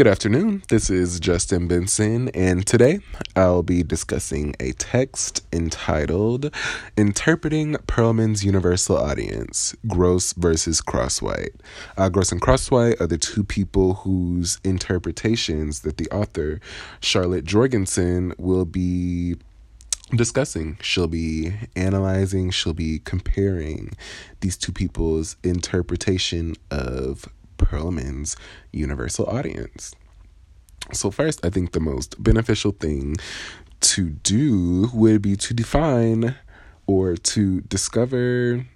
Good afternoon. This is Justin Benson, and today I'll be discussing a text entitled Interpreting Perelman's Universal Audience Gross versus Crosswhite. Uh, Gross and Crosswhite are the two people whose interpretations that the author, Charlotte Jorgensen, will be discussing. She'll be analyzing, she'll be comparing these two people's interpretation of Perelman's universal audience. So, first, I think the most beneficial thing to do would be to define or to discover,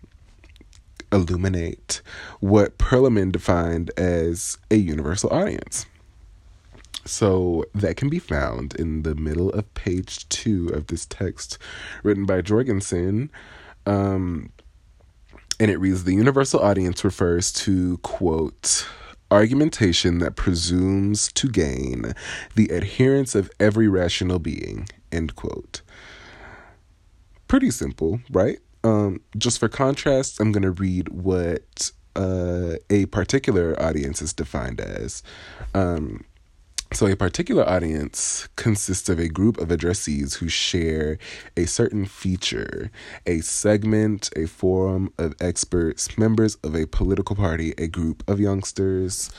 illuminate what Perelman defined as a universal audience. So that can be found in the middle of page two of this text written by Jorgensen. Um, and it reads The universal audience refers to, quote, argumentation that presumes to gain the adherence of every rational being, end quote. Pretty simple, right? Um, just for contrast, I'm going to read what uh, a particular audience is defined as. Um, so, a particular audience consists of a group of addressees who share a certain feature, a segment, a forum of experts, members of a political party, a group of youngsters.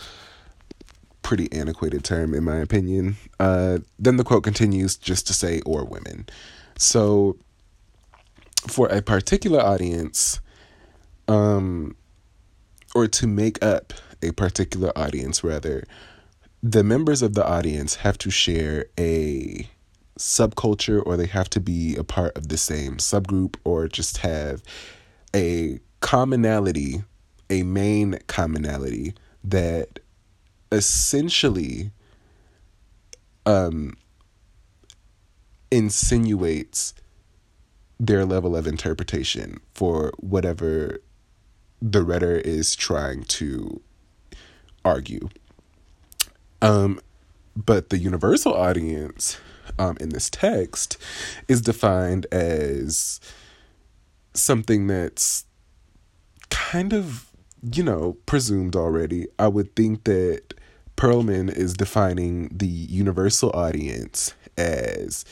Pretty antiquated term, in my opinion. Uh, then the quote continues just to say, or women. So, for a particular audience, um, or to make up a particular audience, rather, the members of the audience have to share a subculture or they have to be a part of the same subgroup or just have a commonality, a main commonality that essentially um, insinuates their level of interpretation for whatever the writer is trying to argue. Um, but the universal audience um, in this text is defined as something that's kind of, you know, presumed already. I would think that Perelman is defining the universal audience as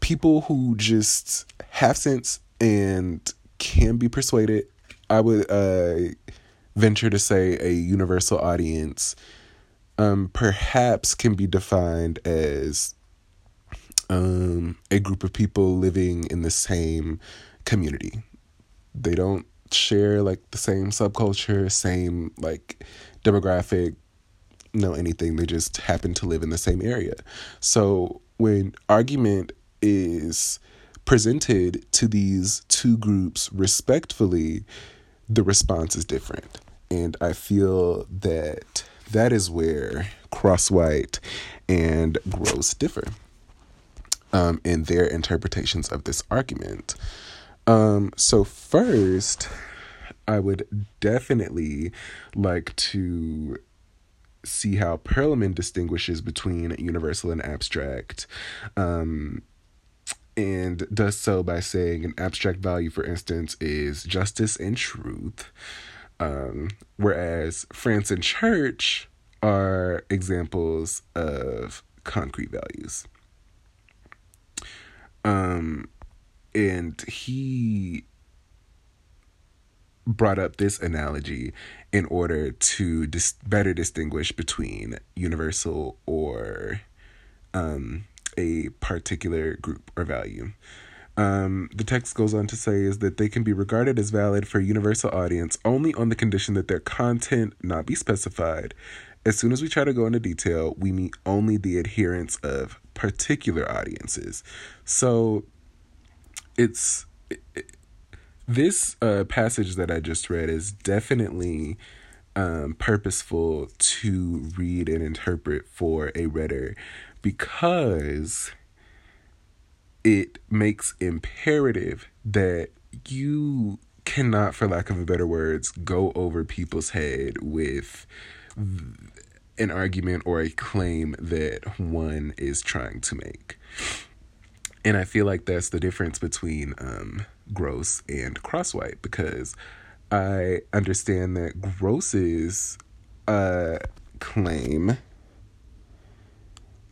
people who just have sense and can be persuaded. I would uh, venture to say a universal audience um, perhaps can be defined as um, a group of people living in the same community. They don't share like the same subculture, same like demographic, no anything. They just happen to live in the same area. So when argument is presented to these two groups respectfully, the response is different. And I feel that that is where Crosswhite and Gross differ um, in their interpretations of this argument. Um, so, first, I would definitely like to see how Perelman distinguishes between universal and abstract. Um, and does so by saying an abstract value, for instance, is justice and truth. Um, whereas France and church are examples of concrete values. Um, and he brought up this analogy in order to dis- better distinguish between universal or um, a particular group or value. Um, the text goes on to say is that they can be regarded as valid for a universal audience only on the condition that their content not be specified. As soon as we try to go into detail, we meet only the adherence of particular audiences. So it's it, this uh, passage that I just read is definitely um, purposeful to read and interpret for a reader because it makes imperative that you cannot, for lack of better words, go over people's head with an argument or a claim that one is trying to make. And I feel like that's the difference between um, Gross and Crosswhite because I understand that Gross's uh, claim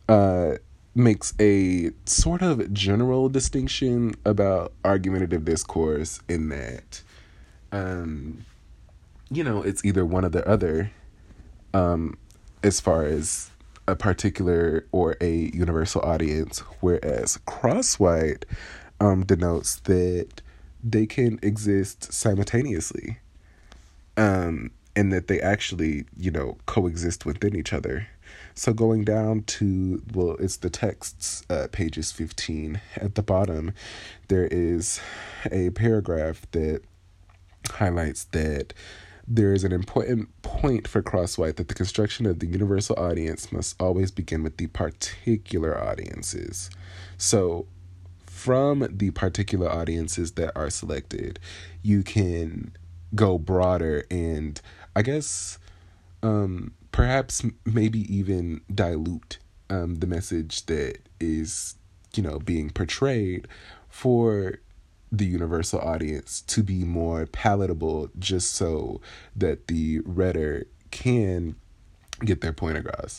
uh, makes a sort of general distinction about argumentative discourse in that, um, you know, it's either one or the other um, as far as a particular or a universal audience, whereas cross-white um, denotes that they can exist simultaneously um, and that they actually, you know, coexist within each other. So going down to, well, it's the texts, uh, pages 15. At the bottom, there is a paragraph that highlights that there is an important point for Crosswhite that the construction of the universal audience must always begin with the particular audiences. So, from the particular audiences that are selected, you can go broader and I guess um, perhaps maybe even dilute um, the message that is, you know, being portrayed for the universal audience to be more palatable just so that the reader can get their point across.